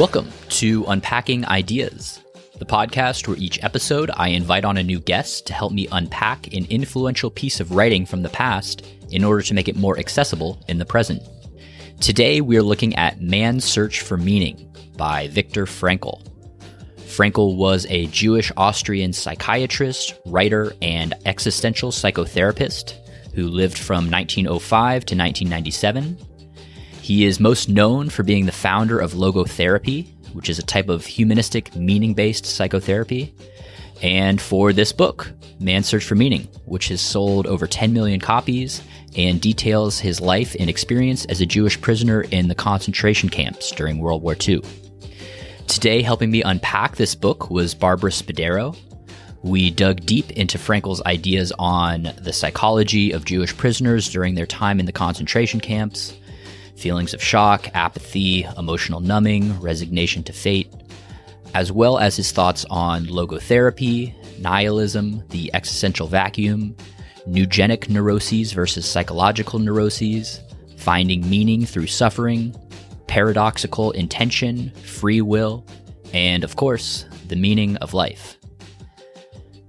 Welcome to Unpacking Ideas, the podcast where each episode I invite on a new guest to help me unpack an influential piece of writing from the past in order to make it more accessible in the present. Today we are looking at Man's Search for Meaning by Viktor Frankl. Frankl was a Jewish Austrian psychiatrist, writer, and existential psychotherapist who lived from 1905 to 1997. He is most known for being the founder of logotherapy, which is a type of humanistic, meaning based psychotherapy, and for this book, Man's Search for Meaning, which has sold over 10 million copies and details his life and experience as a Jewish prisoner in the concentration camps during World War II. Today, helping me unpack this book was Barbara Spadaro. We dug deep into Frankl's ideas on the psychology of Jewish prisoners during their time in the concentration camps, feelings of shock, apathy, emotional numbing, resignation to fate, as well as his thoughts on logotherapy, nihilism, the existential vacuum, noogenic neuroses versus psychological neuroses, finding meaning through suffering, paradoxical intention, free will, and of course, the meaning of life.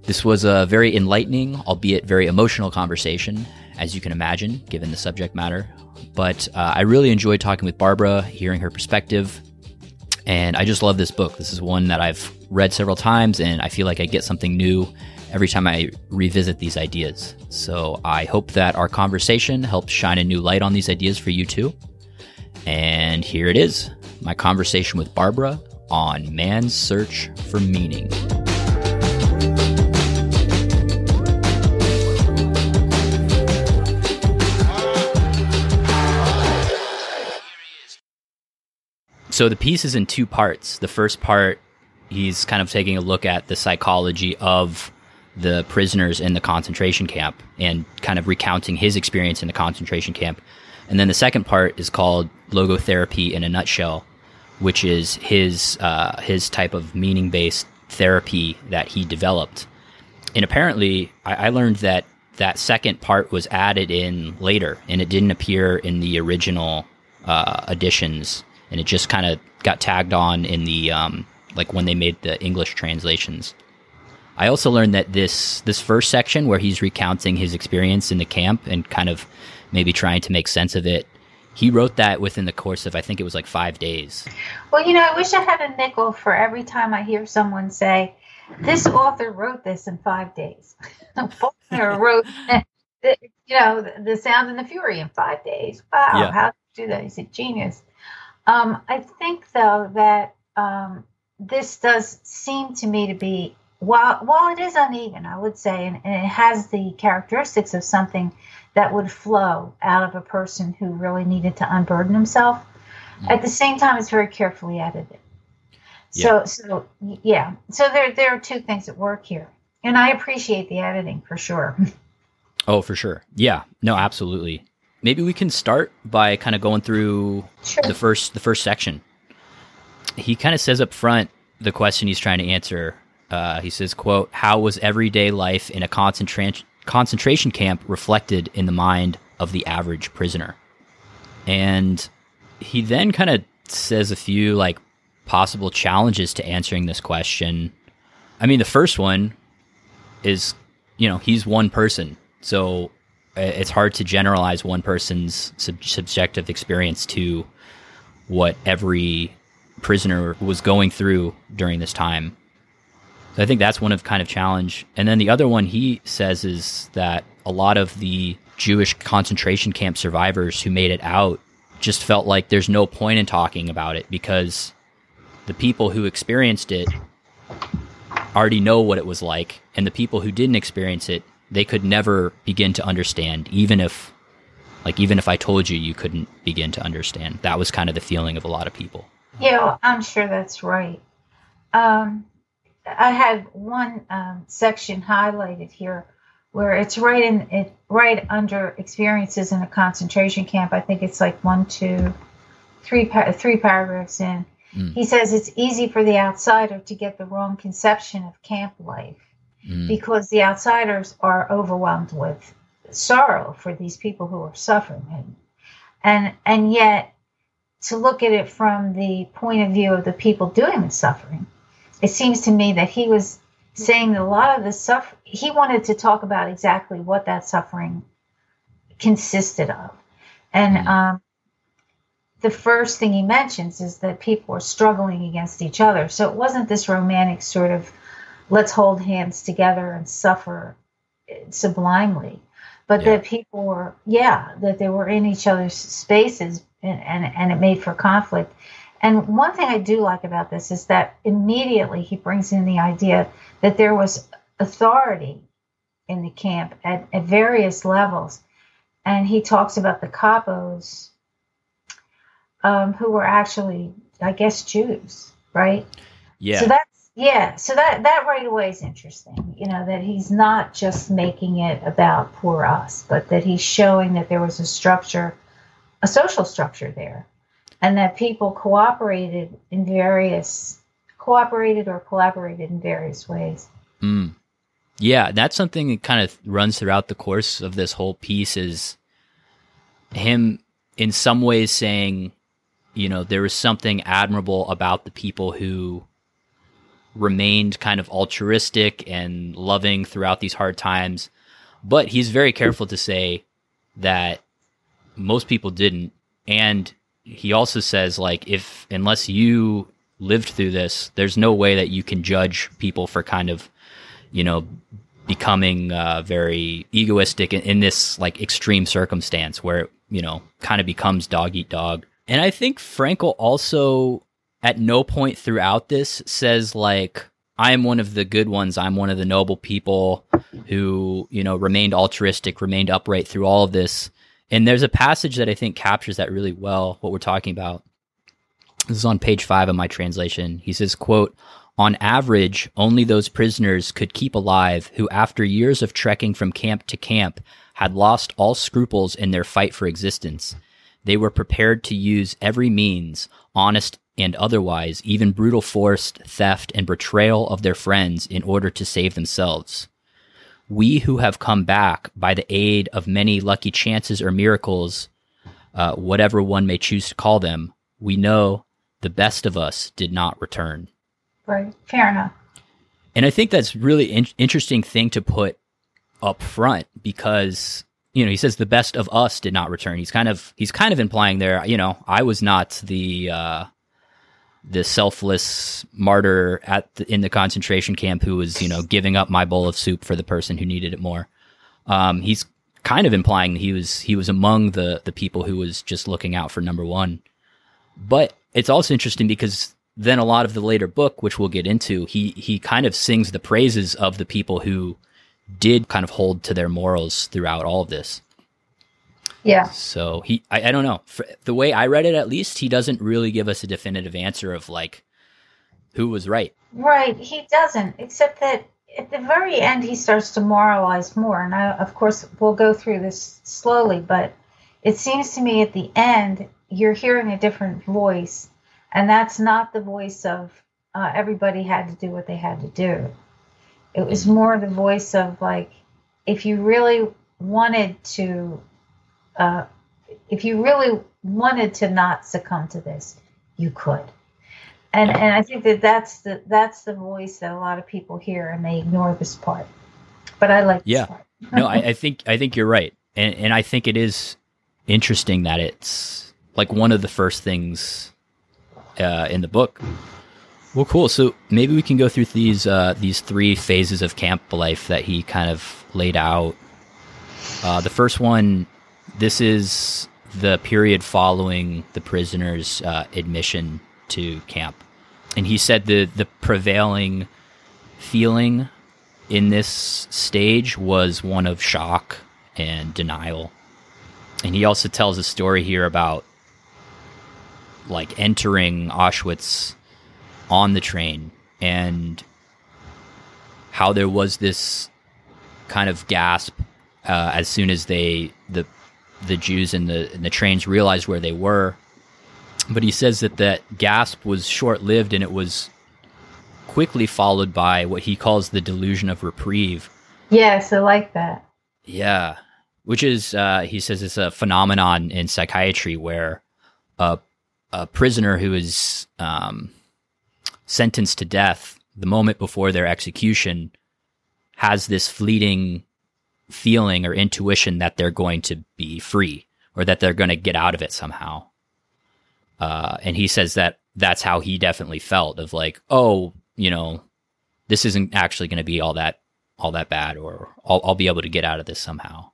This was a very enlightening, albeit very emotional conversation, as you can imagine, given the subject matter. But uh, I really enjoyed talking with Barbara, hearing her perspective, and I just love this book. This is one that I've read several times, and I feel like I get something new every time I revisit these ideas. So I hope that our conversation helps shine a new light on these ideas for you too. And here it is my conversation with Barbara on man's search for meaning. So the piece is in two parts. The first part, he's kind of taking a look at the psychology of the prisoners in the concentration camp and kind of recounting his experience in the concentration camp. And then the second part is called logotherapy in a nutshell, which is his uh, his type of meaning based therapy that he developed. And apparently, I, I learned that that second part was added in later, and it didn't appear in the original uh, editions, and it just kind of got tagged on in the um, like when they made the English translations. I also learned that this this first section where he's recounting his experience in the camp and kind of maybe trying to make sense of it, he wrote that within the course of I think it was like five days. Well, you know, I wish I had a nickel for every time I hear someone say, "This author wrote this in five days." Faulkner wrote, you know, the, Sound and the Fury in five days. Wow, yeah. how do that? He's a genius. Um, I think though that um, this does seem to me to be while while it is uneven, I would say, and, and, it has the characteristics of something that would flow out of a person who really needed to unburden himself. Mm-hmm. At the same time, it's very carefully edited. Yeah. So, so yeah. So there there are two things at work here, and I appreciate the editing for sure. Oh, for sure. Yeah. No, absolutely. Maybe we can start by kind of going through sure. the first the first section. He kind of says up front the question he's trying to answer uh, he says, "quote How was everyday life in a concentration concentration camp reflected in the mind of the average prisoner?" And he then kind of says a few like possible challenges to answering this question. I mean, the first one is, you know, he's one person, so Uh, it's hard to generalize one person's sub- subjective experience to what every prisoner was going through during this time. So I think that's one of kind of challenge. And then the other one he says is that a lot of the Jewish concentration camp survivors who made it out just felt like there's no point in talking about it because the people who experienced it already know what it was like and the people who didn't experience it they could never begin to understand even if like even if I told you you couldn't begin to understand. That was kind of the feeling of a lot of people. Yeah, I'm sure that's right. Um I had one um, section highlighted here where it's right in it right under experiences in a concentration camp. I think it's like one, two, three, three paragraphs in. Mm. He says it's easy for the outsider to get the wrong conception of camp life mm. because the outsiders are overwhelmed with sorrow for these people who are suffering, and and, yet to look at it from the point of view of the people doing the suffering, it seems to me that he was saying that a lot of the suffering, he wanted to talk about exactly what that suffering consisted of. And mm-hmm. um, the first thing he mentions is that people were struggling against each other. So it wasn't this romantic sort of let's hold hands together and suffer sublimely, but yeah. that people were, yeah, that they were in each other's spaces and, and, and it made for conflict. And one thing I do like about this is that immediately he brings in the idea that there was authority in the camp at, at various levels. And he talks about the capos um, who were actually, I guess, Jews, right? Yeah. So that's yeah. So that that right away is interesting. You know that he's not just making it about poor us, but that he's showing that there was a structure, a social structure there, and that people cooperated in various cooperated or collaborated in various ways. Mm. Yeah, that's something that kind of runs throughout the course of this whole piece is him in some ways saying you know, there was something admirable about the people who remained kind of altruistic and loving throughout these hard times. But he's very careful to say that most people didn't. And he also says, like, if unless you lived through this, there's no way that you can judge people for kind of, you know, becoming uh, very egoistic in, in this like extreme circumstance where, you know, kind of becomes dog eat dog. And I think Frankl also at no point throughout this says like I am one of the good ones. I'm one of the noble people who, you know, remained altruistic, remained upright through all of this. And there's a passage that I think captures that really well, what we're talking about. This is on page five of my translation. He says, quote, on average, only those prisoners could keep alive who, after years of trekking from camp to camp, had lost all scruples in their fight for existence. They were prepared to use every means, honest and otherwise, even brutal force, theft, and betrayal of their friends in order to save themselves. We who have come back by the aid of many lucky chances or miracles, uh, whatever one may choose to call them, we know the best of us did not return. Right. Fair enough. And I think that's really in- interesting thing to put up front because you know, he says the best of us did not return. He's kind of he's kind of implying there, you know, I was not the uh, the selfless martyr at the, in the concentration camp who was, you know, giving up my bowl of soup for the person who needed it more. Um, he's kind of implying he was he was among the the people who was just looking out for number one. But it's also interesting because then a lot of the later book, which we'll get into, he he kind of sings the praises of the people who did kind of hold to their morals throughout all of this. Yeah. So he, I, I don't know. For the way I read it, at least, he doesn't really give us a definitive answer of like who was right. Right. He doesn't, except that at the very end, he starts to moralize more. And I, of course, we'll go through this slowly, but it seems to me at the end, you're hearing a different voice. And that's not the voice of uh, everybody had to do what they had to do. It was more the voice of like, if you really wanted to, uh, if you really wanted to not succumb to this, you could. And and I think that that's the that's the voice that a lot of people hear and they ignore this part. But I like yeah. no, I, I think I think you're right, and and I think it is interesting that it's like one of the first things uh, in the book well, cool. So maybe we can go through these uh, these three phases of camp life that he kind of laid out. Uh, the first one, this is the period following the prisoner's uh, admission to camp, and he said the the prevailing feeling in this stage was one of shock and denial. And he also tells a story here about like entering Auschwitz on the train and how there was this kind of gasp uh, as soon as they the the Jews and the and the trains realized where they were. But he says that that gasp was short lived and it was quickly followed by what he calls the delusion of reprieve. Yes, I like that. Yeah, which is uh, he says it's a phenomenon in psychiatry where a a prisoner who is um, sentenced to death the moment before their execution has this fleeting feeling or intuition that they're going to be free or that they're going to get out of it somehow. Uh, and he says that that's how he definitely felt of like, oh, you know, this isn't actually going to be all that all that bad, or I'll, I'll be able to get out of this somehow.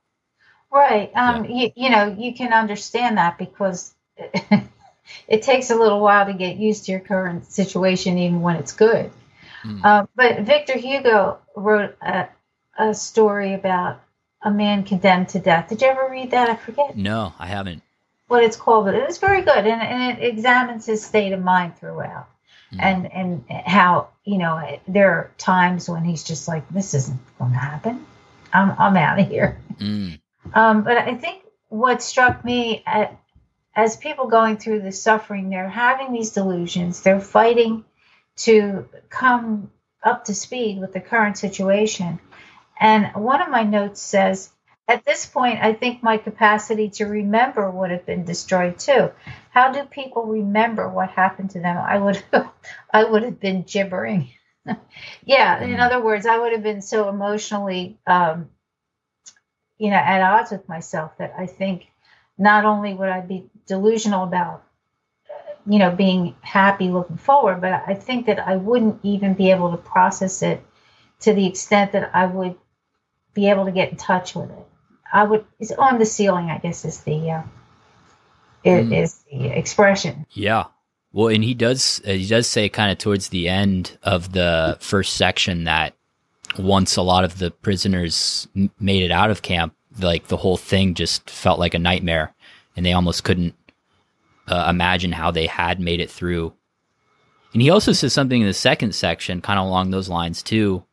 Right. Um, yeah. you, you know, you can understand that because it, it, takes a little while to get used to your current situation, even when it's good. Mm. Uh, but Victor Hugo wrote a, a story about a man condemned to death. Did you ever read that? I forget. No, I haven't. What it's called, but it was very good, and, and it examines his state of mind throughout, mm. and and how you know there are times when he's just like, "This isn't going to happen. I'm I'm out of here." Mm. Um, but I think what struck me at, as people going through the suffering, they're having these delusions. They're fighting to come up to speed with the current situation and one of my notes says, at this point, I think my capacity to remember would have been destroyed too. How do people remember what happened to them? I would, I would have been gibbering. yeah, in mm. other words, I would have been so emotionally, um, you know, at odds with myself that I think not only would I be delusional about, you know, being happy looking forward, but I think that I wouldn't even be able to process it to the extent that I would be able to get in touch with it. I would it's on the ceiling, I guess is the uh, mm. is the expression. Yeah. Well, and he does uh, he does say kind of towards the end of the first section that once a lot of the prisoners m- made it out of camp, like the whole thing just felt like a nightmare, and they almost couldn't uh, imagine how they had made it through. And he also says something in the second section, kind of along those lines too,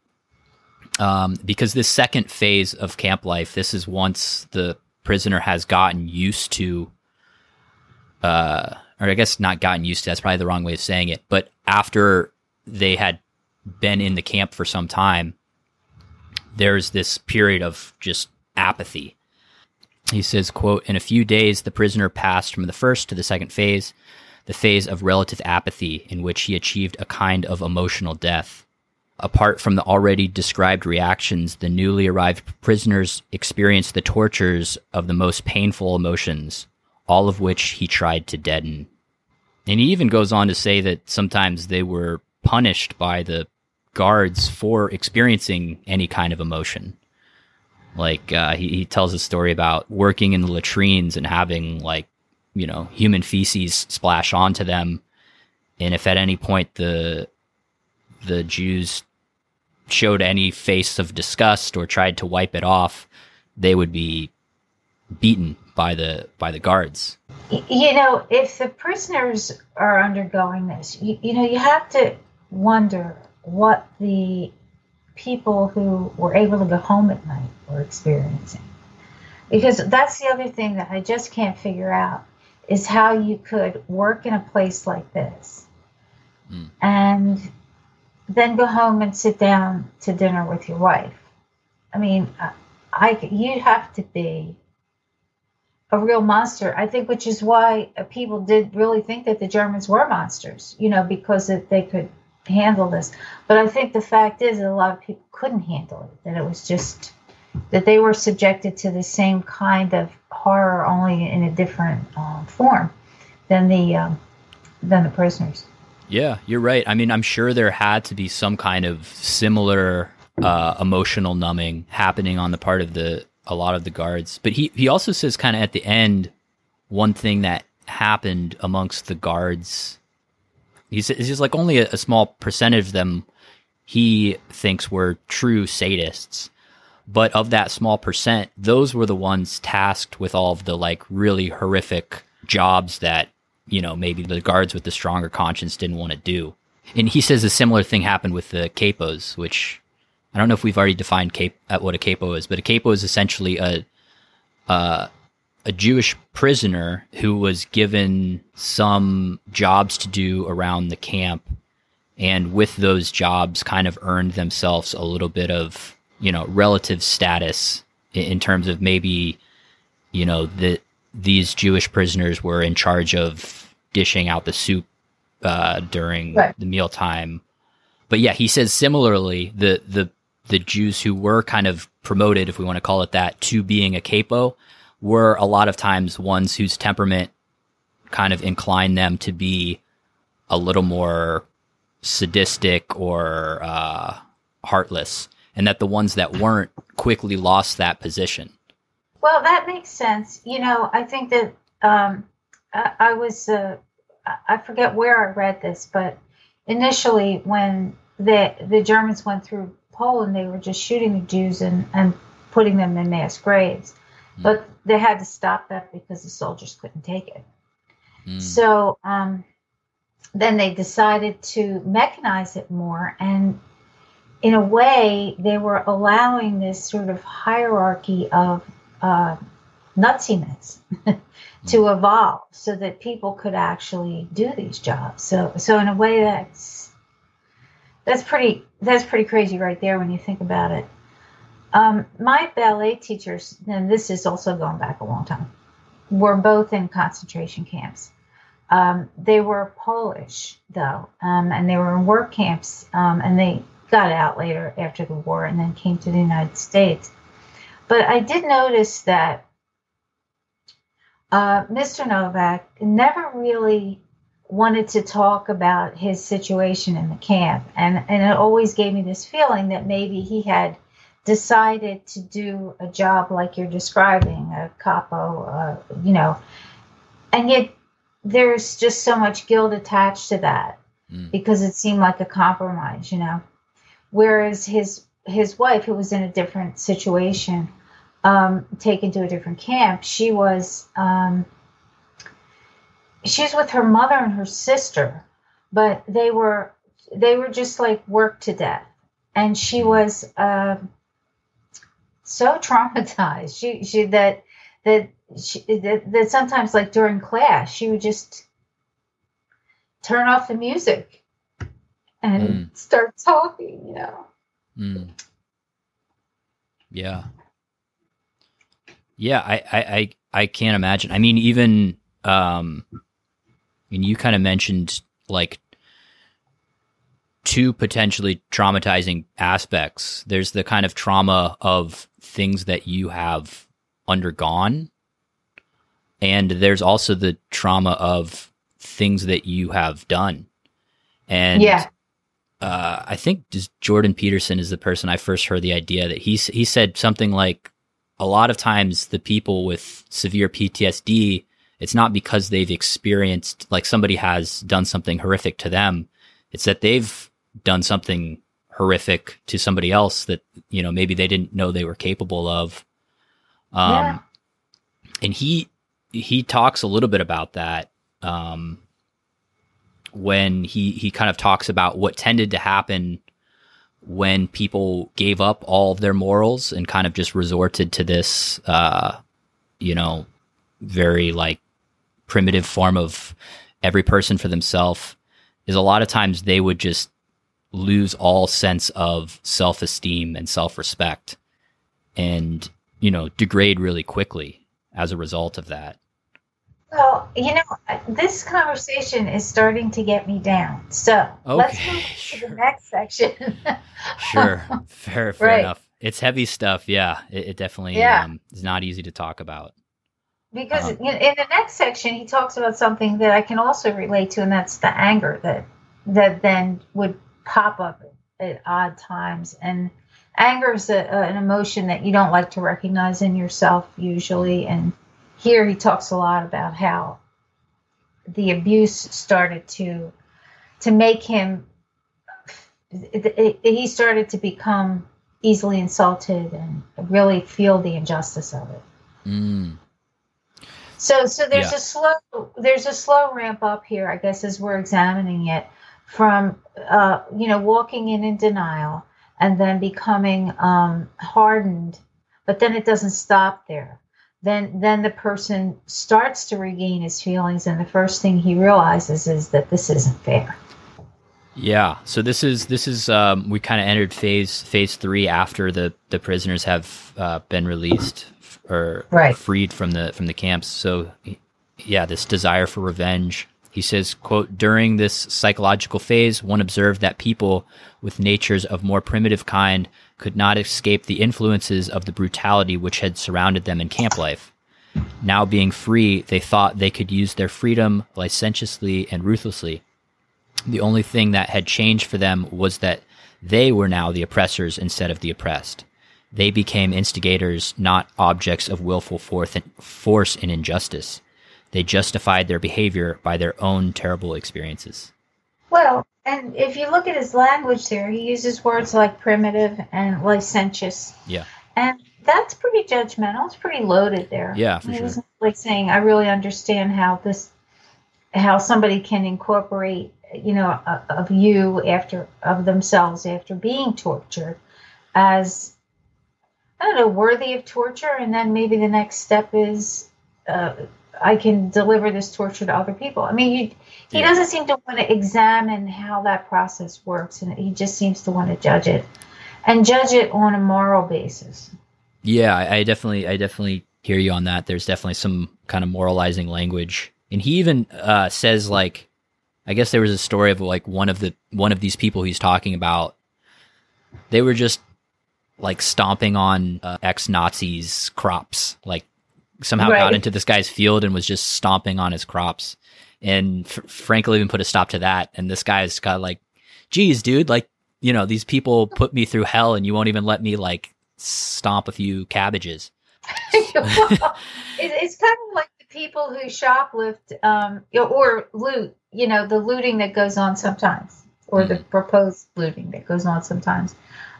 um, because this second phase of camp life, this is once the prisoner has gotten used to, uh, or I guess not gotten used to. That's probably the wrong way of saying it. But after they had been in the camp for some time, there's this period of just apathy. He says, quote, in a few days, the prisoner passed from the first to the second phase, the phase of relative apathy in which he achieved a kind of emotional death. Apart from the already described reactions, the newly arrived prisoners experienced the tortures of the most painful emotions, all of which he tried to deaden. And he even goes on to say that sometimes they were punished by the guards for experiencing any kind of emotion. Like uh, he, he tells a story about working in the latrines and having like you know human feces splash onto them, and if at any point the the Jews showed any face of disgust or tried to wipe it off, they would be beaten by the by the guards. You know, if the prisoners are undergoing this, you, you know, you have to wonder what the people who were able to go home at night were experiencing. Because that's the other thing that I just can't figure out is how you could work in a place like this mm. and then go home and sit down to dinner with your wife. I mean, I you have to be a real monster. I think, which is why people did really think that the Germans were monsters, you know, because they could handle this. But I think the fact is that a lot of people couldn't handle it. That it was just that they were subjected to the same kind of horror, only in a different uh, form than the um, than the prisoners. Yeah, you're right. I mean, I'm sure there had to be some kind of similar uh, emotional numbing happening on the part of the a lot of the guards. But he he also says kind of at the end one thing that happened amongst the guards. He says just like only a, a small percentage of them he thinks were true sadists. But of that small percent, those were the ones tasked with all of the like really horrific jobs that you know, maybe the guards with the stronger conscience didn't want to do. And he says a similar thing happened with the capos, which I don't know if we've already defined cap- at what a capo is, but a capo is essentially a uh, a Jewish prisoner who was given some jobs to do around the camp, and with those jobs, kind of earned themselves a little bit of you know relative status in, in terms of maybe you know the these Jewish prisoners were in charge of dishing out the soup uh, during Right. the mealtime. But yeah, he says similarly the the the Jews who were kind of promoted, if we want to call it that, to being a capo, were a lot of times ones whose temperament kind of inclined them to be a little more sadistic or uh, heartless, and that the ones that weren't quickly lost that position. Well, that makes sense. You know, I think that um, I, I was, uh, I- forget where I read this, but initially when the the Germans went through Poland, they were just shooting the Jews and, and putting them in mass graves. Hmm. But they had to stop that because the soldiers couldn't take it. Mm. So um, then they decided to mechanize it more. And in a way, they were allowing this sort of hierarchy of uh, nutsiness to evolve so that people could actually do these jobs. So, so in a way, that's that's pretty that's pretty crazy right there when you think about it. Um, my ballet teachers, and this is also going back a long time, were both in concentration camps. Um, they were Polish, though, um, and they were in work camps, um, and they got out later after the war and then came to the United States. But I did notice that uh, Mr. Novak never really wanted to talk about his situation in the camp, and, and it always gave me this feeling that maybe he had decided to do a job like you're describing, a capo, uh, you know, and yet there's just so much guilt attached to that Mm. because it seemed like a compromise, you know. Whereas his his wife, who was in a different situation, um, taken to a different camp, she was um, she was with her mother and her sister, but they were they were just like worked to death, and she was um so traumatized. She she that that she that, that sometimes like during class she would just turn off the music and Mm. start talking, you know. Mm. Yeah. Yeah, I, I, I, I can't imagine. I mean, even, um, I mean, you kind of mentioned like two potentially traumatizing aspects. There's the kind of trauma of things that you have undergone, and there's also the trauma of things that you have done. And Yeah. Uh, I think just Jordan Peterson is the person I first heard the idea that he he said something like a lot of times the people with severe PTSD it's not because they've experienced like somebody has done something horrific to them it's that they've done something horrific to somebody else that you know maybe they didn't know they were capable of um Yeah. and he he talks a little bit about that um when he he kind of talks about what tended to happen when people gave up all of their morals and kind of just resorted to this uh you know very like primitive form of every person for themselves is a lot of times they would just lose all sense of self-esteem and self-respect and you know degrade really quickly as a result of that Well, you know, this conversation is starting to get me down. So let's Okay, move to the next section. sure fair fair Right. enough it's heavy stuff yeah it, it definitely Yeah. um, is not easy to talk about because in in the next section, he talks about something that I can also relate to, and that's the anger that that then would pop up at odd times. And anger is a, a- an emotion that you don't like to recognize in yourself usually. And here he talks a lot about how the abuse started to to make him. he started to become easily insulted and really feel the injustice of it. mm. So so there's Yeah. a slow there's a slow ramp up here, I guess, as we're examining it from uh, you know walking in in denial and then becoming um, hardened, but then it doesn't stop there. Then then the person starts to regain his feelings, and the first thing he realizes is that this isn't fair. Yeah. So this is this is um, we kind of entered phase phase three after the the prisoners have uh, been released or Right. freed from the from the camps. So yeah, this desire for revenge. He says, quote, during this psychological phase, one observed that people with natures of more primitive kind could not escape the influences of the brutality which had surrounded them in camp life. Now being free, they thought they could use their freedom licentiously and ruthlessly. The only thing that had changed for them was that they were now the oppressors instead of the oppressed. They became instigators, not objects of willful force and injustice. They justified their behavior by their own terrible experiences. Well, and if you look at his language there, he uses words like primitive and licentious. Yeah. And that's pretty judgmental. It's pretty loaded there. Yeah, for he sure. wasn't like saying, I really understand how this, how somebody can incorporate, you know, of you after, of themselves after being tortured as, I don't know, worthy of torture. And then maybe the next step is, uh, I can deliver this torture to other people. I mean, you, he Yeah. doesn't seem to want to examine how that process works, and he just seems to want to judge it, and judge it on a moral basis. Yeah, I, I definitely, I definitely hear you on that. There's definitely some kind of moralizing language, and he even uh, says like, I guess there was a story of like one of the one of these people he's talking about. They were just like stomping on uh, ex Nazis' crops, like somehow got into this guy's field and was just stomping on his crops. And F- Frankl even put a stop to that. And this guy's got like, geez, dude, like, you know, these people put me through hell and you won't even let me like stomp a few cabbages. it, it's kind of like the people who shoplift um, or loot. You know, the looting that goes on sometimes, or the proposed looting that goes on sometimes.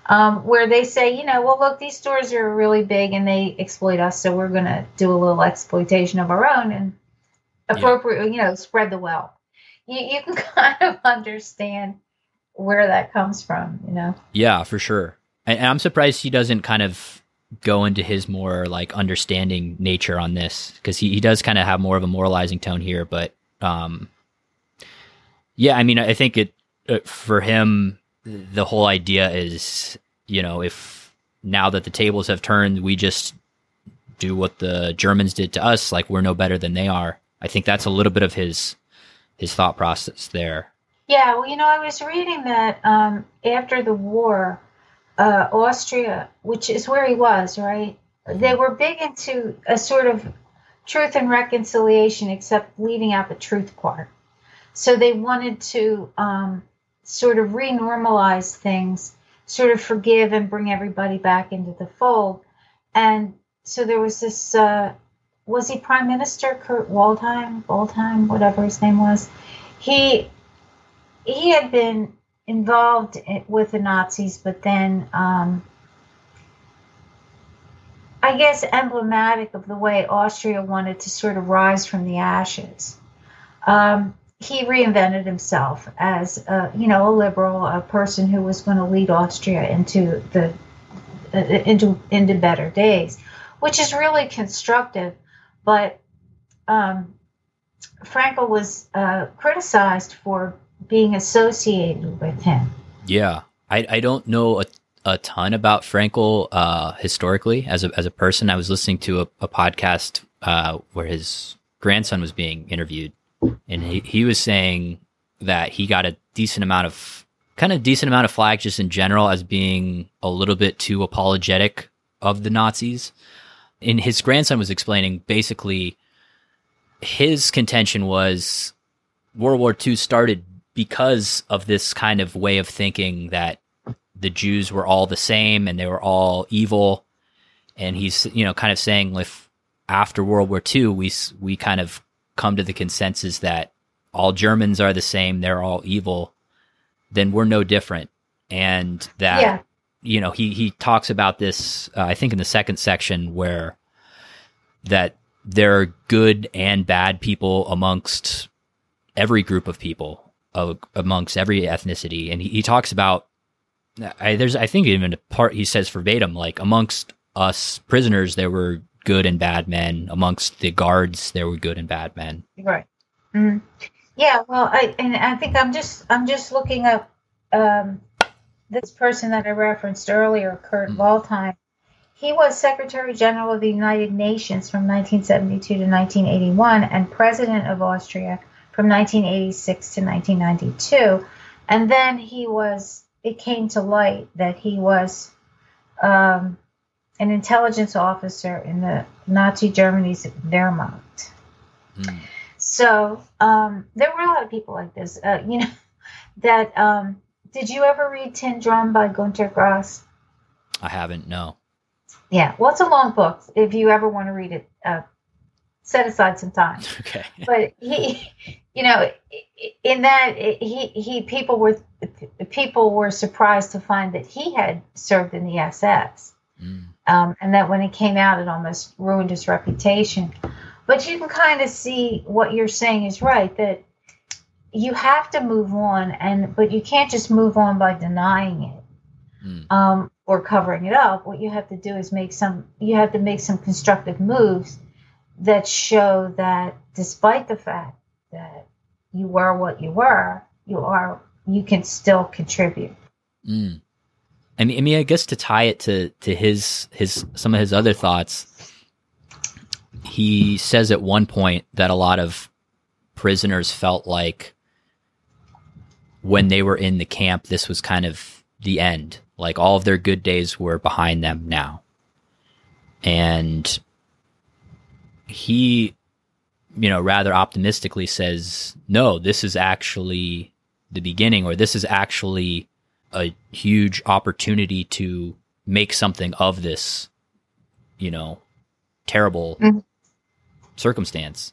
Um, where they say, you know, well, look, these stores are really big and they exploit us, so we're going to do a little exploitation of our own and appropriate, you know, spread the wealth. You, you can kind of understand where that comes from, you know. Yeah, for sure. And, and I'm surprised he doesn't kind of go into his more like understanding nature on this because he, he does kind of have more of a moralizing tone here. But um, yeah, I mean, I think it uh, for him, the whole idea is, you know, if now that the tables have turned, we just do what the Germans did to us, like we're no better than they are. I think that's a little bit of his his thought process there. Yeah, well, you know, I was reading that um, after the war, uh, Austria, which is where he was, right? They were big into a sort of truth and reconciliation, except leaving out the truth part. So they wanted to um, sort of renormalize things, sort of forgive and bring everybody back into the fold. And so there was this. Uh, was he Prime Minister Kurt Waldheim? Waldheim, whatever his name was. He he had been involved with the Nazis, but then um, I guess emblematic of the way Austria wanted to sort of rise from the ashes. Um, he reinvented himself as a, you know a liberal, a person who was going to lead Austria into the into into better days, which is really constructive. But um, Frankl was uh, criticized for being associated with him. Yeah, I I don't know a, a ton about Frankl uh, historically as a as a person. I was listening to a, a podcast uh, where his grandson was being interviewed, and he he was saying that he got a decent amount of kind of decent amount of flack just in general as being a little bit too apologetic of the Nazis. And his grandson was explaining basically his contention was World War II started because of this kind of way of thinking that the Jews were all the same and they were all evil. And he's, you know, kind of saying if after World War II, we, we kind of come to the consensus that all Germans are the same, they're all evil, then we're no different. And that, Yeah. You know, he, he talks about this, uh, I think in the second section where that there are good and bad people amongst every group of people, uh, amongst every ethnicity. And he, he talks about, I, there's, I think even a part he says verbatim, like amongst us prisoners, there were good and bad men. Amongst the guards, there were good and bad men. Right. Mm. Yeah. Well, I and I think I'm just I'm just looking up um, this person that I referenced earlier, Kurt Mm. Waldheim. He was Secretary General of the United Nations from 1972 to 1981 and President of Austria from 1986 to 1992. And then he was, it came to light that he was um, an intelligence officer in the Nazi Germany's Wehrmacht. Mm. So um, there were a lot of people like this. Uh, you know, that um, did you ever read Tin Drum by Gunter Grass? I haven't. No. Yeah, well, it's a long book. If you ever want to read it, uh, set aside some time. Okay. But he, you know, in that he he people were people were surprised to find that he had served in the SS, mm. um, and that when it came out, it almost ruined his reputation. But you can kind of see what you're saying is right that you have to move on, and but you can't just move on by denying it. Mm. Um, or covering it up. What you have to do is make some. You have to make some constructive moves that show that despite the fact that you were what you were, you are you can still contribute. Mm. I mean, I mean, I guess to tie it to to his his some of his other thoughts, he says at one point that a lot of prisoners felt like when they were in the camp, this was kind of the end. Like all of their good days were behind them now, and he, you know, rather optimistically says, no, this is actually the beginning, or this is actually a huge opportunity to make something of this, you know, terrible mm-hmm. circumstance.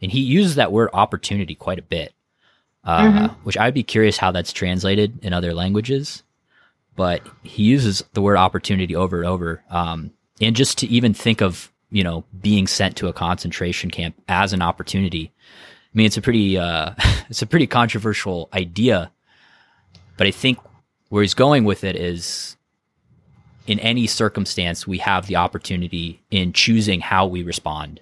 And he uses that word opportunity quite a bit, uh, mm-hmm. which I'd be curious how that's translated in other languages. But he uses the word opportunity over and over. Um, and just to even think of you know, being sent to a concentration camp as an opportunity. I mean, it's a pretty, uh, it's a pretty controversial idea, but I think where he's going with it is in any circumstance, we have the opportunity in choosing how we respond.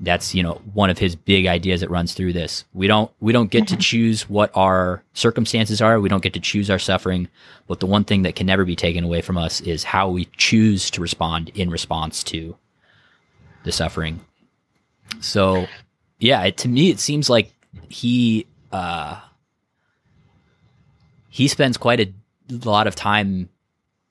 That's, you know, one of his big ideas that runs through this. We don't, we don't get to mm-hmm. choose what our circumstances are. We don't get to choose our suffering. But the one thing that can never be taken away from us is how we choose to respond in response to the suffering. So, yeah, it, to me, it seems like he uh, he spends quite a lot of time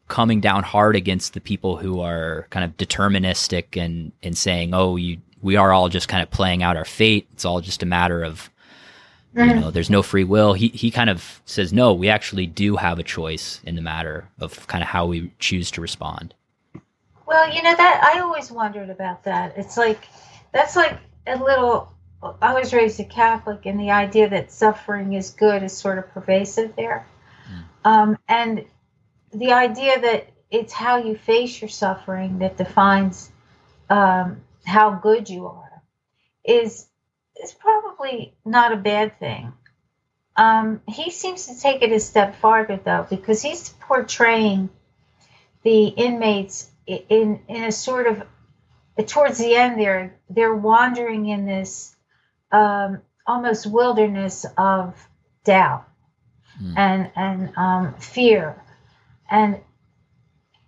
coming down hard against the people who are kind of deterministic and and saying, "Oh, you we are all just kind of playing out our fate. It's all just a matter of you know, there's no free will." He he kind of says, "No, we actually do have a choice in the matter of kind of how we choose to respond." Well, you know that I always wondered about that. It's like that's like a little. I was raised a Catholic, and the idea that suffering is good is sort of pervasive there, mm. um, and the idea that it's how you face your suffering that defines um, how good you are is is probably not a bad thing. Um, he seems to take it a step farther though, because he's portraying the inmates in in a sort of towards the end they're they're wandering in this um, almost wilderness of doubt mm. and and um, fear and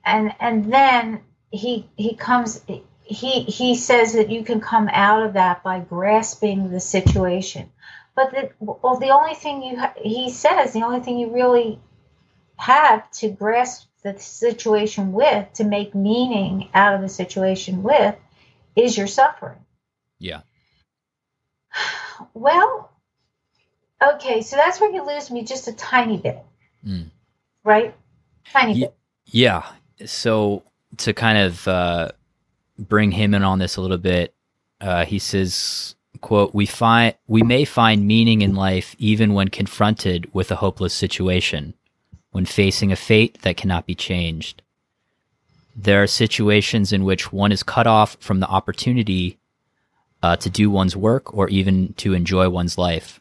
and and then he he comes he he says that you can come out of that by grasping the situation but the, well the only thing you ha- he says the only thing you really have to grasp the situation with to make meaning out of the situation with is your suffering. Yeah. Well, okay, so that's where you lose me just a tiny bit. Mm. Right? Tiny yeah, bit. Yeah. So to kind of uh, bring him in on this a little bit, uh, he says, quote, we find we may find meaning in life even when confronted with a hopeless situation when facing a fate that cannot be changed. There are situations in which one is cut off from the opportunity uh, to do one's work or even to enjoy one's life.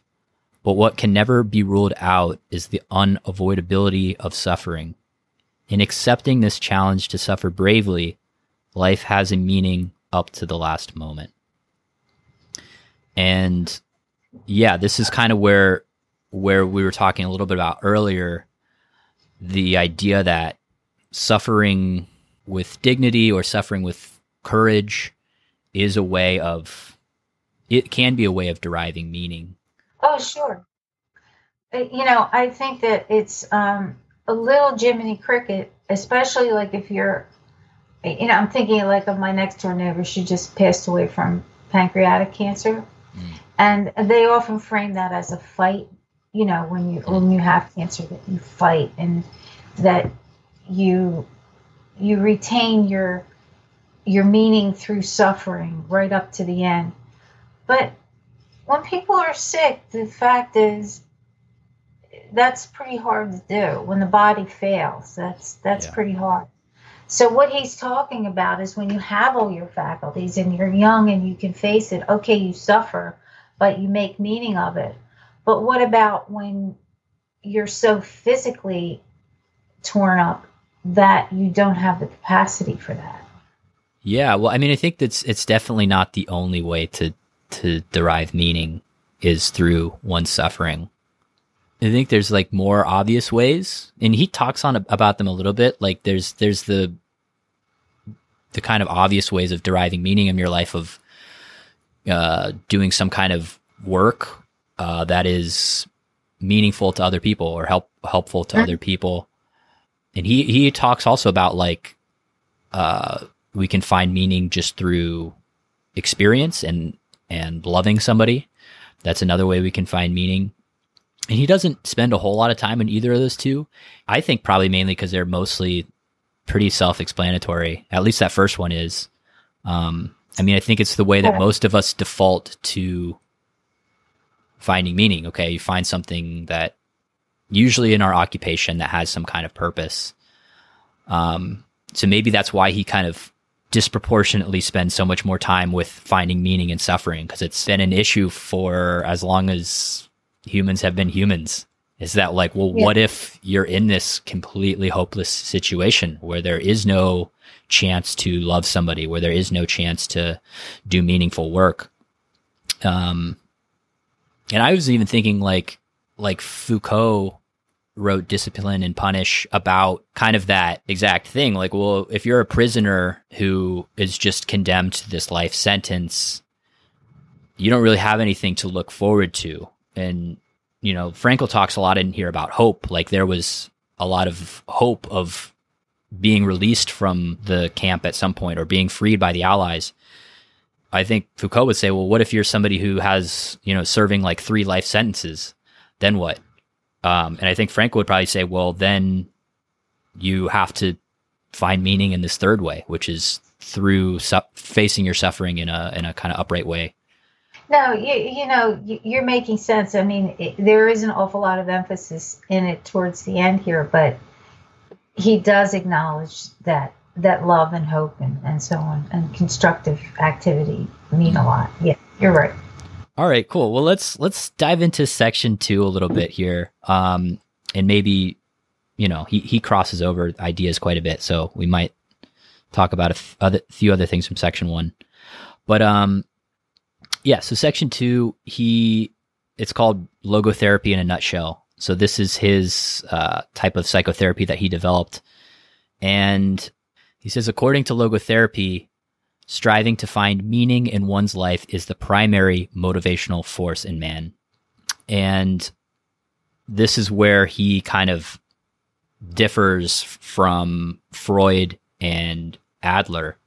But what can never be ruled out is the unavoidability of suffering. In accepting this challenge to suffer bravely, life has a meaning up to the last moment. And yeah, this is kind of where where we were talking a little bit about earlier the idea that suffering with dignity or suffering with courage is a way of it can be a way of deriving meaning Oh, sure. Uh, you know, I think that it's um, a little Jiminy Cricket, especially like if you're, you know, I'm thinking like of my next door neighbor. She just passed away from pancreatic cancer, mm. and they often frame that as a fight. You know, when you when you have cancer, that you fight and that you you retain your your meaning through suffering right up to the end. But when people are sick, the fact is that's pretty hard to do. When the body fails, that's that's yeah. pretty hard. So what he's talking about is when you have all your faculties and you're young and you can face it, okay, you suffer, but you make meaning of it. But what about when you're so physically torn up that you don't have the capacity for that? Yeah, well, I mean, I think that's it's definitely not the only way to to derive meaning is through one's suffering. I think there's like more obvious ways, and he talks on about them a little bit. Like there's there's the the kind of obvious ways of deriving meaning in your life of uh, doing some kind of work uh, that is meaningful to other people or help helpful to other people. And he he talks also about like uh, we can find meaning just through experience and and loving somebody. That's another way we can find meaning. And he doesn't spend a whole lot of time in either of those two. I think probably mainly because they're mostly pretty self explanatory. At least that first one is. Um, I mean, I think it's the way that most of us default to finding meaning. Okay, you find something that usually in our occupation that has some kind of purpose. Um, so maybe that's why he kind of disproportionately spends so much more time with finding meaning in suffering because it's been an issue for as long as humans have been humans is that like well yeah. what if you're in this completely hopeless situation where there is no chance to love somebody where there is no chance to do meaningful work um and i was even thinking like like foucault wrote discipline and punish about kind of that exact thing like well if you're a prisoner who is just condemned to this life sentence you don't really have anything to look forward to and you know Frankl talks a lot in here about hope. Like there was a lot of hope of being released from the camp at some point or being freed by the Allies. I think Foucault would say, well, what if you're somebody who has, you know, serving like three life sentences? Then what? Um, and I think Frankl would probably say, well, then you have to find meaning in this third way, which is through su- facing your suffering in a in a kind of upright way. No, you, you know, you're making sense. I mean, it, there is an awful lot of emphasis in it towards the end here, but he does acknowledge that that love and hope and, and so on and constructive activity mean a lot. Yeah, you're right. All right, cool. Well, let's let's dive into section two a little bit here, um, and maybe you know he he crosses over ideas quite a bit, so we might talk about a other, few other things from section one. But um, yeah. So section two, he it's called logotherapy in a nutshell. So this is his uh, type of psychotherapy that he developed, and he says according to logotherapy, striving to find meaning in one's life is the primary motivational force in man, and this is where he kind of differs from Freud and Adler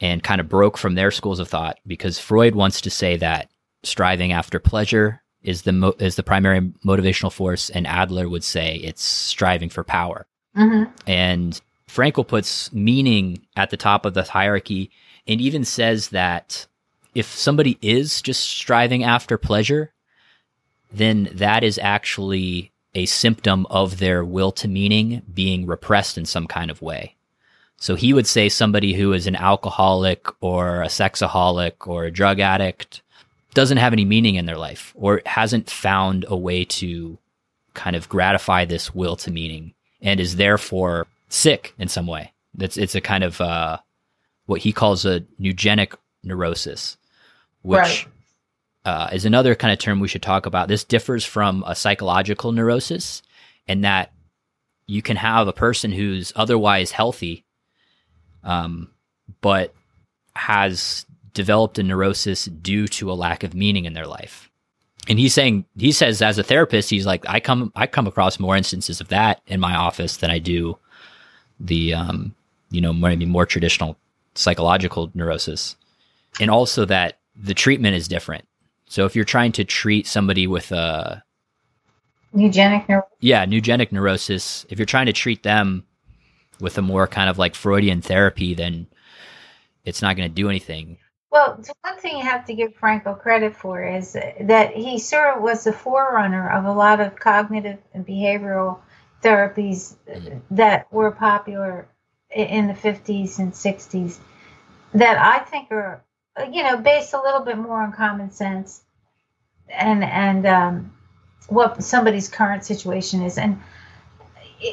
and kind of broke from their schools of thought because Freud wants to say that striving after pleasure is the mo- is the primary motivational force, and Adler would say it's striving for power. Mm-hmm. And Frankl puts meaning at the top of the hierarchy, and even says that if somebody is just striving after pleasure, then that is actually a symptom of their will to meaning being repressed in some kind of way. So he would say somebody who is an alcoholic or a sexaholic or a drug addict doesn't have any meaning in their life or hasn't found a way to kind of gratify this will to meaning and is therefore sick in some way. That's it's a kind of uh, what he calls a noogenic neurosis, which right. uh, is another kind of term we should talk about. This differs from a psychological neurosis, in that you can have a person who's otherwise healthy um, but has developed a neurosis due to a lack of meaning in their life. and he's saying he says as a therapist he's like i come i come across more instances of that in my office than i do the um you know maybe more traditional psychological neurosis and also that the treatment is different so if you're trying to treat somebody with a noogenic neurosis. yeah noogenic neurosis if you're trying to treat them with a more kind of like freudian therapy then it's not going to do anything Well, the one thing you have to give Frankl credit for is that he sort of was the forerunner of a lot of cognitive and behavioral therapies that were popular in the 50s and 60s that I think are, you know, based a little bit more on common sense and and um, what somebody's current situation is. And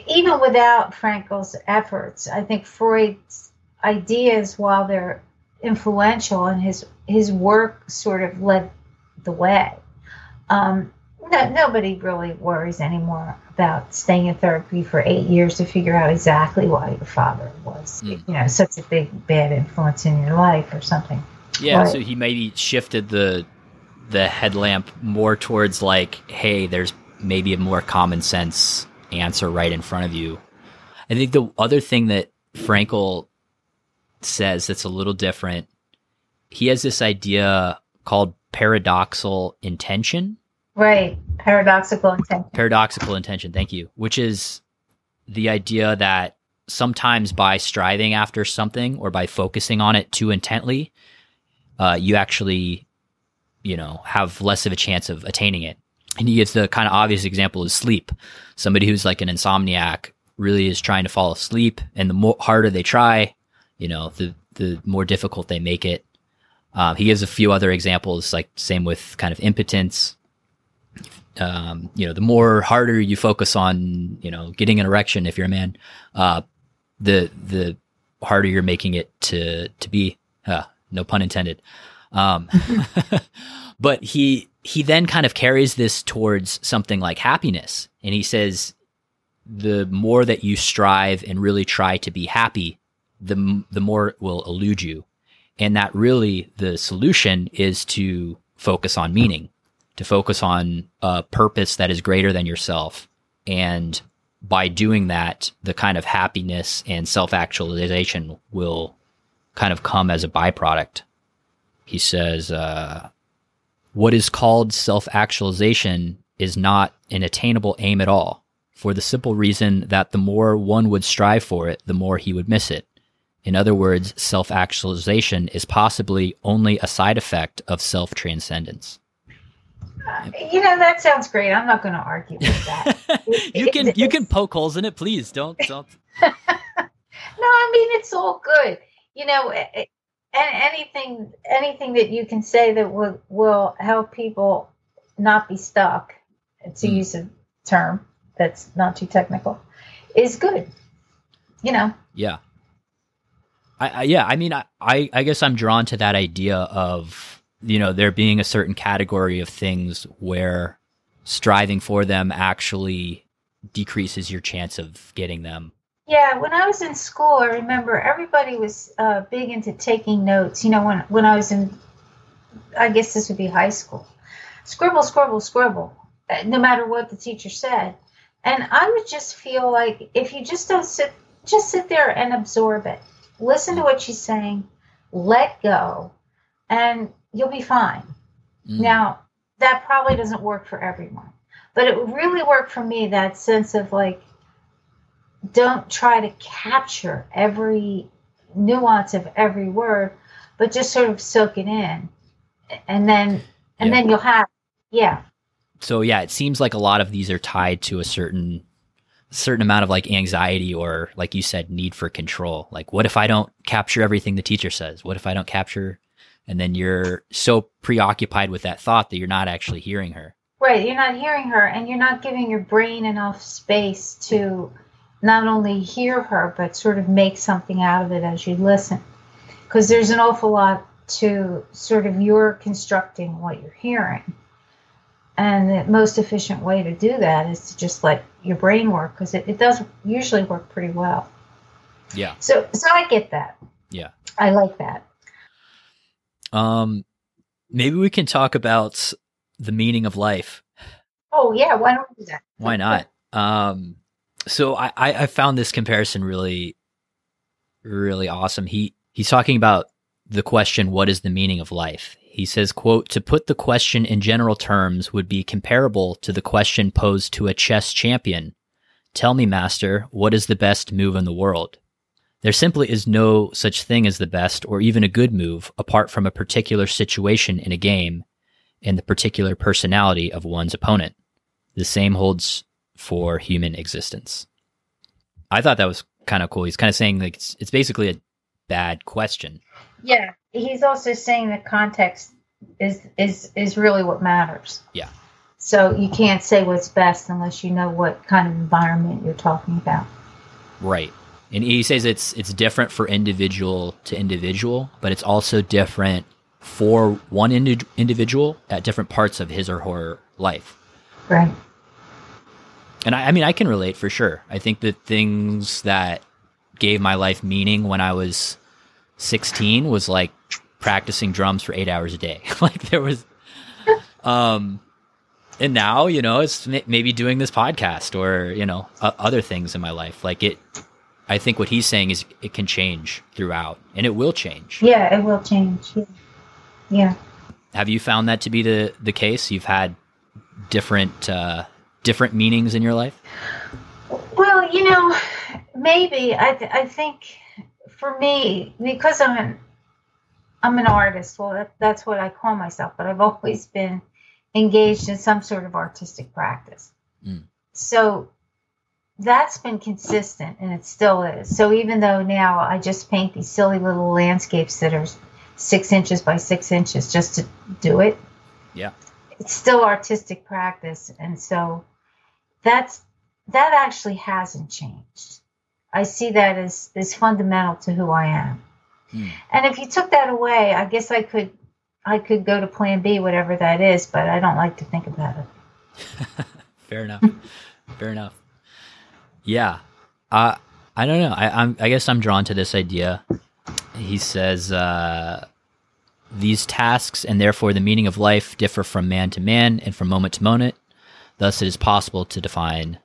even without Frankl's efforts, I think Freud's ideas, while they're influential and his his work sort of led the way. Um, no, nobody really worries anymore about staying in therapy for eight years to figure out exactly why your father was, Mm. you know, such a big bad influence in your life or something. Yeah, Right. so he maybe shifted the the headlamp more towards like, hey, there's maybe a more common sense answer right in front of you. I think the other thing that Frankl says that's a little different, he has this idea called paradoxical intention. Right. Paradoxical intention. Paradoxical intention, thank you, which is the idea that sometimes by striving after something or by focusing on it too intently, uh, you actually, you know, have less of a chance of attaining it. And he gives the kind of obvious example is sleep. Somebody who's like an insomniac really is trying to fall asleep, and the more harder they try, you know, the the more difficult they make it. Um, he gives a few other examples, like same with kind of impotence. Um, you know, the more harder you focus on, you know, getting an erection if you're a man, uh, the the harder you're making it to to be. Uh, no pun intended. Um, but he he then kind of carries this towards something like happiness, and he says the more that you strive and really try to be happy, the the more it will elude you, and that really the solution is to focus on meaning, to focus on a purpose that is greater than yourself, and by doing that, the kind of happiness and self actualization will kind of come as a byproduct. He says, uh, What is called self actualization is not an attainable aim at all, for the simple reason that the more one would strive for it, the more he would miss it. In other words, self actualization is possibly only a side effect of self transcendence. You know, that sounds great. I'm not going to argue with that. you can you can poke holes in it, please. Don't don't. no, I mean it's all good. You know, and anything anything that you can say that will will help people not be stuck, to Mm. use a term that's not too technical, is good. You know, Yeah. I, I yeah, I mean I, I I guess I'm drawn to that idea of, you know, there being a certain category of things where striving for them actually decreases your chance of getting them. Yeah, when I was in school, I remember everybody was uh, big into taking notes. You know, when when I was in, I guess this would be high school. Scribble, scribble, scribble. uh, No matter what the teacher said, and I would just feel like if you just don't sit, just sit there and absorb it, listen to what she's saying, let go, and you'll be fine. Mm. Now, that probably doesn't work for everyone, but it really worked for me that sense of like, don't try to capture every nuance of every word, but just sort of soak it in. And then, and Yeah. then you'll have, yeah, So yeah, it seems like a lot of these are tied to a certain certain amount of like anxiety or like you said need for control. Like what if I don't capture everything the teacher says? What if I don't capture and then you're so preoccupied with that thought that you're not actually hearing her. right. You're not hearing her and you're not giving your brain enough space to not only hear her, but sort of make something out of it as you listen. Because there's an awful lot to sort of your constructing what you're hearing. And the most efficient way to do that is to just let your brain work because it, it does usually work pretty well. Yeah. So so I get that. Yeah. I like that. Um, maybe we can talk about the meaning of life. Oh yeah, why don't we do that? Why not? Um, so I, I, found this comparison really, really awesome. He he's talking about the question, "What is the meaning of life?" He says, "quote To put the question in general terms would be comparable to the question posed to a chess champion. Tell me, master, what is the best move in the world?" There simply is no such thing as the best or even a good move apart from a particular situation in a game and the particular personality of one's opponent. The same holds for human existence. I thought that was kind of cool. He's kind of saying like it's, it's basically a bad question. Yeah, he's also saying the context is is is really what matters. Yeah. So you can't say what's best unless you know what kind of environment you're talking about. Right. And he says it's it's different for individual to individual, but it's also different for one indi- individual at different parts of his or her life. Right. And I, I mean, I can relate for sure. I think the things that gave my life meaning when I was 16 was like practicing drums for eight hours a day. like there was, um, and now, you know, it's maybe doing this podcast or, you know, other things in my life. Like it, I think what he's saying is it can change throughout and it will change. Yeah, it will change. Yeah. yeah. Have you found that to be the, the case? You've had different, uh, different meanings in your life? Well, you know, maybe I th- I think for me because I'm an I'm an artist. Well, that, that's what I call myself, but I've always been engaged in some sort of artistic practice. Mm. So that's been consistent and it still is. So even though now I just paint these silly little landscapes that are six inches by six inches just to do it. Yeah. It's still artistic practice. And so that's that actually hasn't changed. I see that as as fundamental to who I am. Hmm. And if you took that away, I guess I could I could go to plan B, whatever that is, but I don't like to think about it. Fair enough. Fair enough. Yeah. Uh, I don't know. I, I'm, I guess I'm drawn to this idea. He says, uh, these tasks and therefore the meaning of life differ from man to man and from moment to moment. Thus, it is possible to define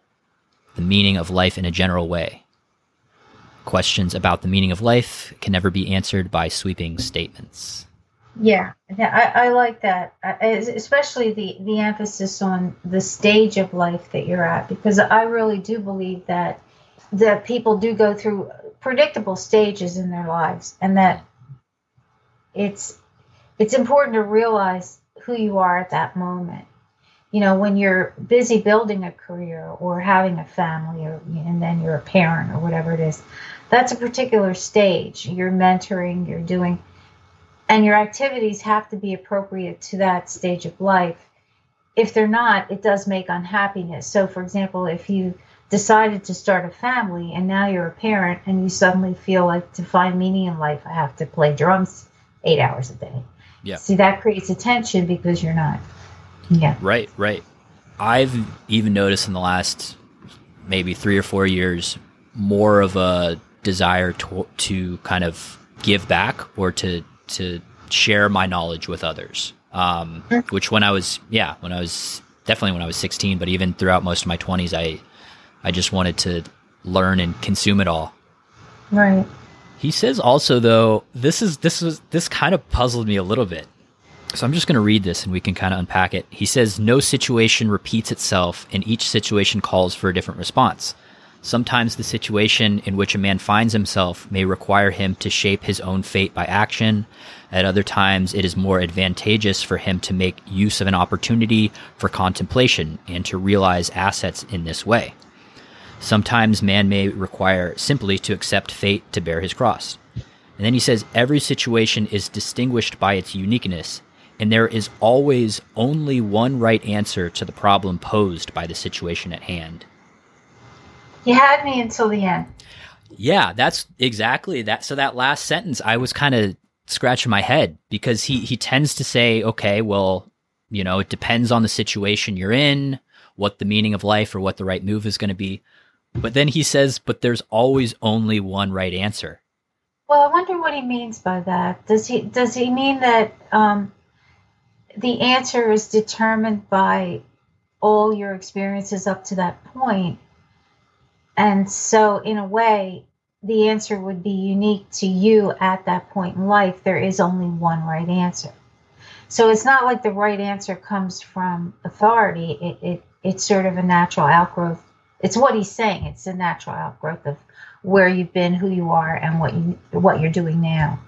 the meaning of life in a general way. Questions about the meaning of life can never be answered by sweeping statements. Yeah, I, I like that, especially the, the emphasis on the stage of life that you're at, because I really do believe that that people do go through predictable stages in their lives, and that it's it's important to realize who you are at that moment you know, when you're busy building a career or having a family, or and then you're a parent or whatever it is, that's a particular stage. You're mentoring, you're doing, and your activities have to be appropriate to that stage of life. If they're not, it does make unhappiness. So, for example, if you decided to start a family and now you're a parent and you suddenly feel like to find meaning in life, I have to play drums eight hours a day. Yeah. See, that creates a tension because you're not yeah. Right, right. I've even noticed in the last maybe three or four years more of a desire to, to kind of give back or to to share my knowledge with others. Um, which when I was yeah when I was definitely when I was 16, but even throughout most of my 20s, I I just wanted to learn and consume it all. Right. He says also though this is this was this kind of puzzled me a little bit. So I'm just going to read this and we can kind of unpack it. He says, No situation repeats itself, and each situation calls for a different response. Sometimes the situation in which a man finds himself may require him to shape his own fate by action. At other times, it is more advantageous for him to make use of an opportunity for contemplation and to realize assets in this way. Sometimes man may require simply to accept fate to bear his cross. And then he says, every situation is distinguished by its uniqueness and there is always only one right answer to the problem posed by the situation at hand. You had me until the end. Yeah, that's exactly that. So that last sentence, I was kind of scratching my head because he he tends to say, okay, well, you know, it depends on the situation you're in, what the meaning of life or what the right move is going to be. But then he says, but there's always only one right answer. Well, I wonder what he means by that. Does he does he mean that um, the answer is determined by all your experiences up to that point. And so, in a way, the answer would be unique to you at that point in life. There is only one right answer. So it's not like the right answer comes from authority. It, it it's sort of a natural outgrowth. It's what he's saying. It's a natural outgrowth of where you've been, who you are, and what you what you're doing now.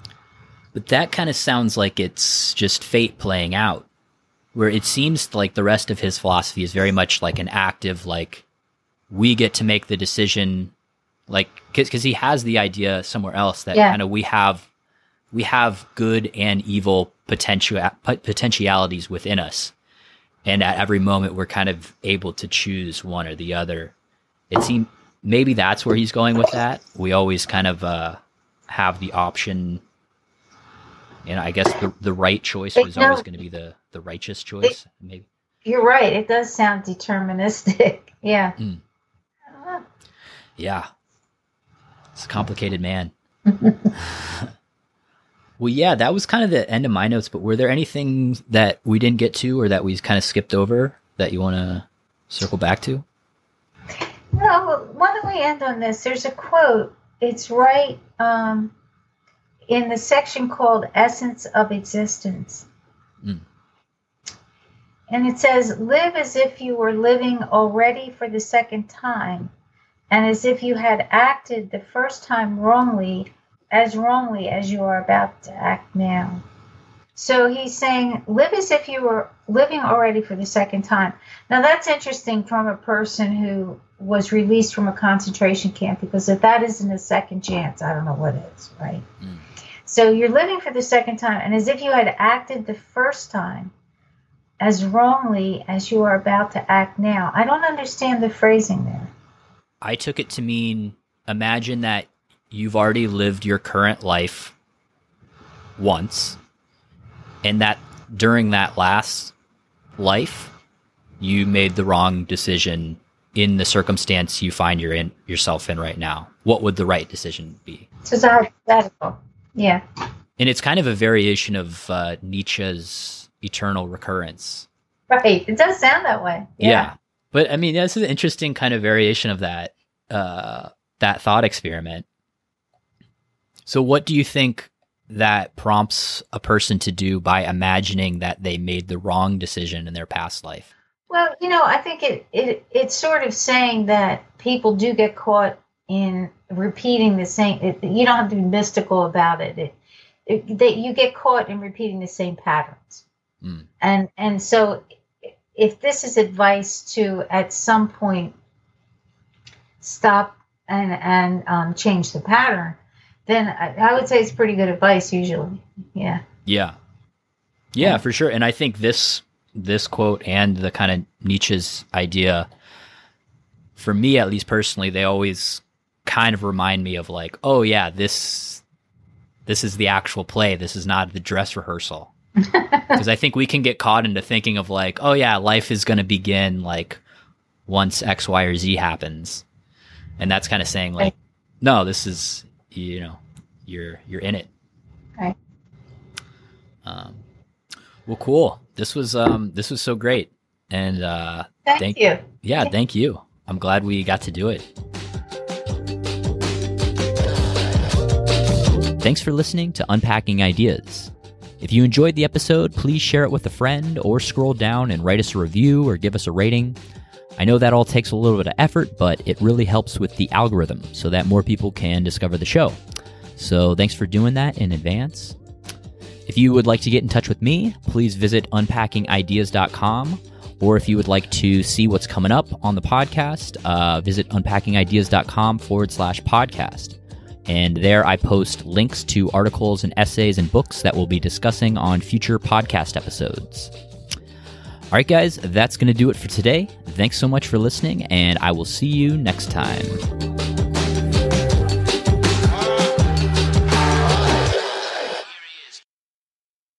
But that kind of sounds like it's just fate playing out. Where it seems like the rest of his philosophy is very much like an active, like we get to make the decision, like because he has the idea somewhere else that yeah. kind of we have we have good and evil potential potentialities within us and at every moment we're kind of able to choose one or the other it seems maybe that's where he's going with that we always kind of uh, have the option and i guess the, the right choice was always going to be the the righteous choice it, maybe you're right it does sound deterministic yeah mm. yeah it's a complicated man Well, yeah, that was kind of the end of my notes. But were there anything that we didn't get to, or that we kind of skipped over that you want to circle back to? No. Why don't we end on this? There's a quote. It's right um, in the section called "Essence of Existence," mm. and it says, "Live as if you were living already for the second time." And as if you had acted the first time wrongly as wrongly as you are about to act now. So he's saying, live as if you were living already for the second time. Now, that's interesting from a person who was released from a concentration camp because if that isn't a second chance, I don't know what is, right? Mm. So you're living for the second time, and as if you had acted the first time as wrongly as you are about to act now. I don't understand the phrasing there. I took it to mean imagine that you've already lived your current life once, and that during that last life, you made the wrong decision in the circumstance you find you're in yourself in right now. What would the right decision be? So it's hypothetical. Yeah. And it's kind of a variation of uh, Nietzsche's eternal recurrence. Right. It does sound that way. Yeah. yeah. But I mean, this is an interesting kind of variation of that uh, that thought experiment. So, what do you think that prompts a person to do by imagining that they made the wrong decision in their past life? Well, you know, I think it, it it's sort of saying that people do get caught in repeating the same. It, you don't have to be mystical about it. it, it that you get caught in repeating the same patterns, mm. and and so if this is advice to at some point stop and and um, change the pattern, then I, I would say it's pretty good advice usually. Yeah. Yeah. Yeah, for sure. And I think this this quote and the kind of Nietzsche's idea, for me at least personally, they always kind of remind me of like, oh yeah, this this is the actual play. This is not the dress rehearsal. Because I think we can get caught into thinking of like, oh yeah, life is going to begin like once X, Y, or Z happens, and that's kind of saying like, no, this is you know you're you're in it. Okay. Um, well, cool. This was um this was so great, and uh, thank, thank you. Yeah, thank you. I'm glad we got to do it. Thanks for listening to Unpacking Ideas. If you enjoyed the episode, please share it with a friend or scroll down and write us a review or give us a rating. I know that all takes a little bit of effort, but it really helps with the algorithm so that more people can discover the show. So thanks for doing that in advance. If you would like to get in touch with me, please visit unpackingideas.com. Or if you would like to see what's coming up on the podcast, uh, visit unpackingideas.com forward slash podcast. And there I post links to articles and essays and books that we'll be discussing on future podcast episodes. All right, guys, that's going to do it for today. Thanks so much for listening, and I will see you next time.